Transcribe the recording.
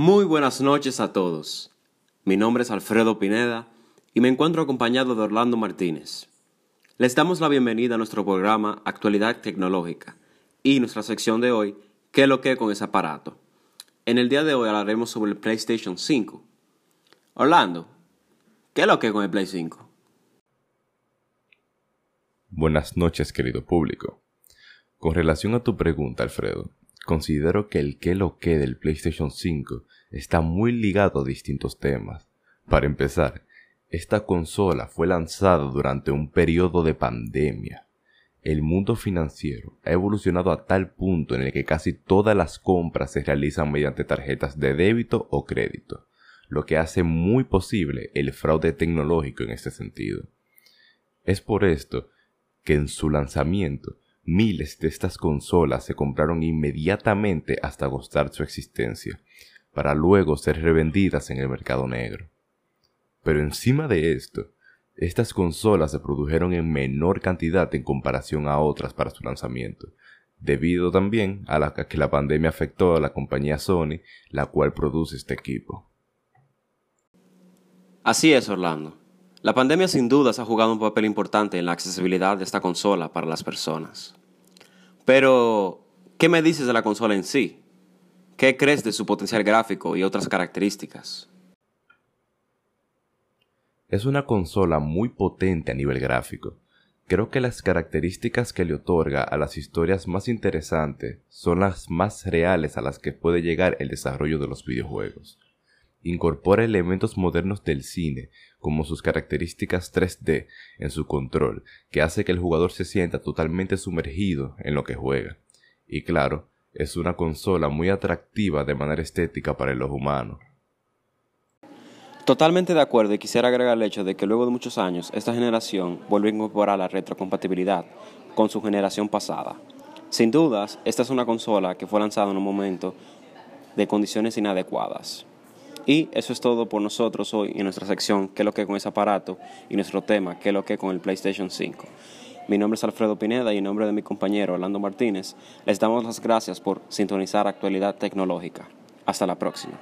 Muy buenas noches a todos. Mi nombre es Alfredo Pineda y me encuentro acompañado de Orlando Martínez. Les damos la bienvenida a nuestro programa Actualidad Tecnológica y nuestra sección de hoy, ¿Qué lo que con ese aparato? En el día de hoy hablaremos sobre el PlayStation 5. Orlando, ¿qué lo que con el Play 5? Buenas noches, querido público. Con relación a tu pregunta, Alfredo, considero que el qué lo que del PlayStation 5 está muy ligado a distintos temas. Para empezar, esta consola fue lanzada durante un periodo de pandemia. El mundo financiero ha evolucionado a tal punto en el que casi todas las compras se realizan mediante tarjetas de débito o crédito, lo que hace muy posible el fraude tecnológico en este sentido. Es por esto que en su lanzamiento miles de estas consolas se compraron inmediatamente hasta agostar su existencia, para luego ser revendidas en el mercado negro. Pero encima de esto, estas consolas se produjeron en menor cantidad en comparación a otras para su lanzamiento, debido también a la que la pandemia afectó a la compañía Sony, la cual produce este equipo. Así es, Orlando. La pandemia sin dudas ha jugado un papel importante en la accesibilidad de esta consola para las personas. Pero, ¿qué me dices de la consola en sí? ¿Qué crees de su potencial gráfico y otras características? Es una consola muy potente a nivel gráfico. Creo que las características que le otorga a las historias más interesantes son las más reales a las que puede llegar el desarrollo de los videojuegos incorpora elementos modernos del cine, como sus características 3D en su control, que hace que el jugador se sienta totalmente sumergido en lo que juega. Y claro, es una consola muy atractiva de manera estética para el ojo humano. Totalmente de acuerdo y quisiera agregar el hecho de que luego de muchos años esta generación vuelve a incorporar la retrocompatibilidad con su generación pasada. Sin dudas, esta es una consola que fue lanzada en un momento de condiciones inadecuadas. Y eso es todo por nosotros hoy en nuestra sección ¿Qué es lo que con ese aparato? y nuestro tema ¿Qué es lo que con el PlayStation 5? Mi nombre es Alfredo Pineda y en nombre de mi compañero Orlando Martínez les damos las gracias por sintonizar Actualidad Tecnológica. Hasta la próxima.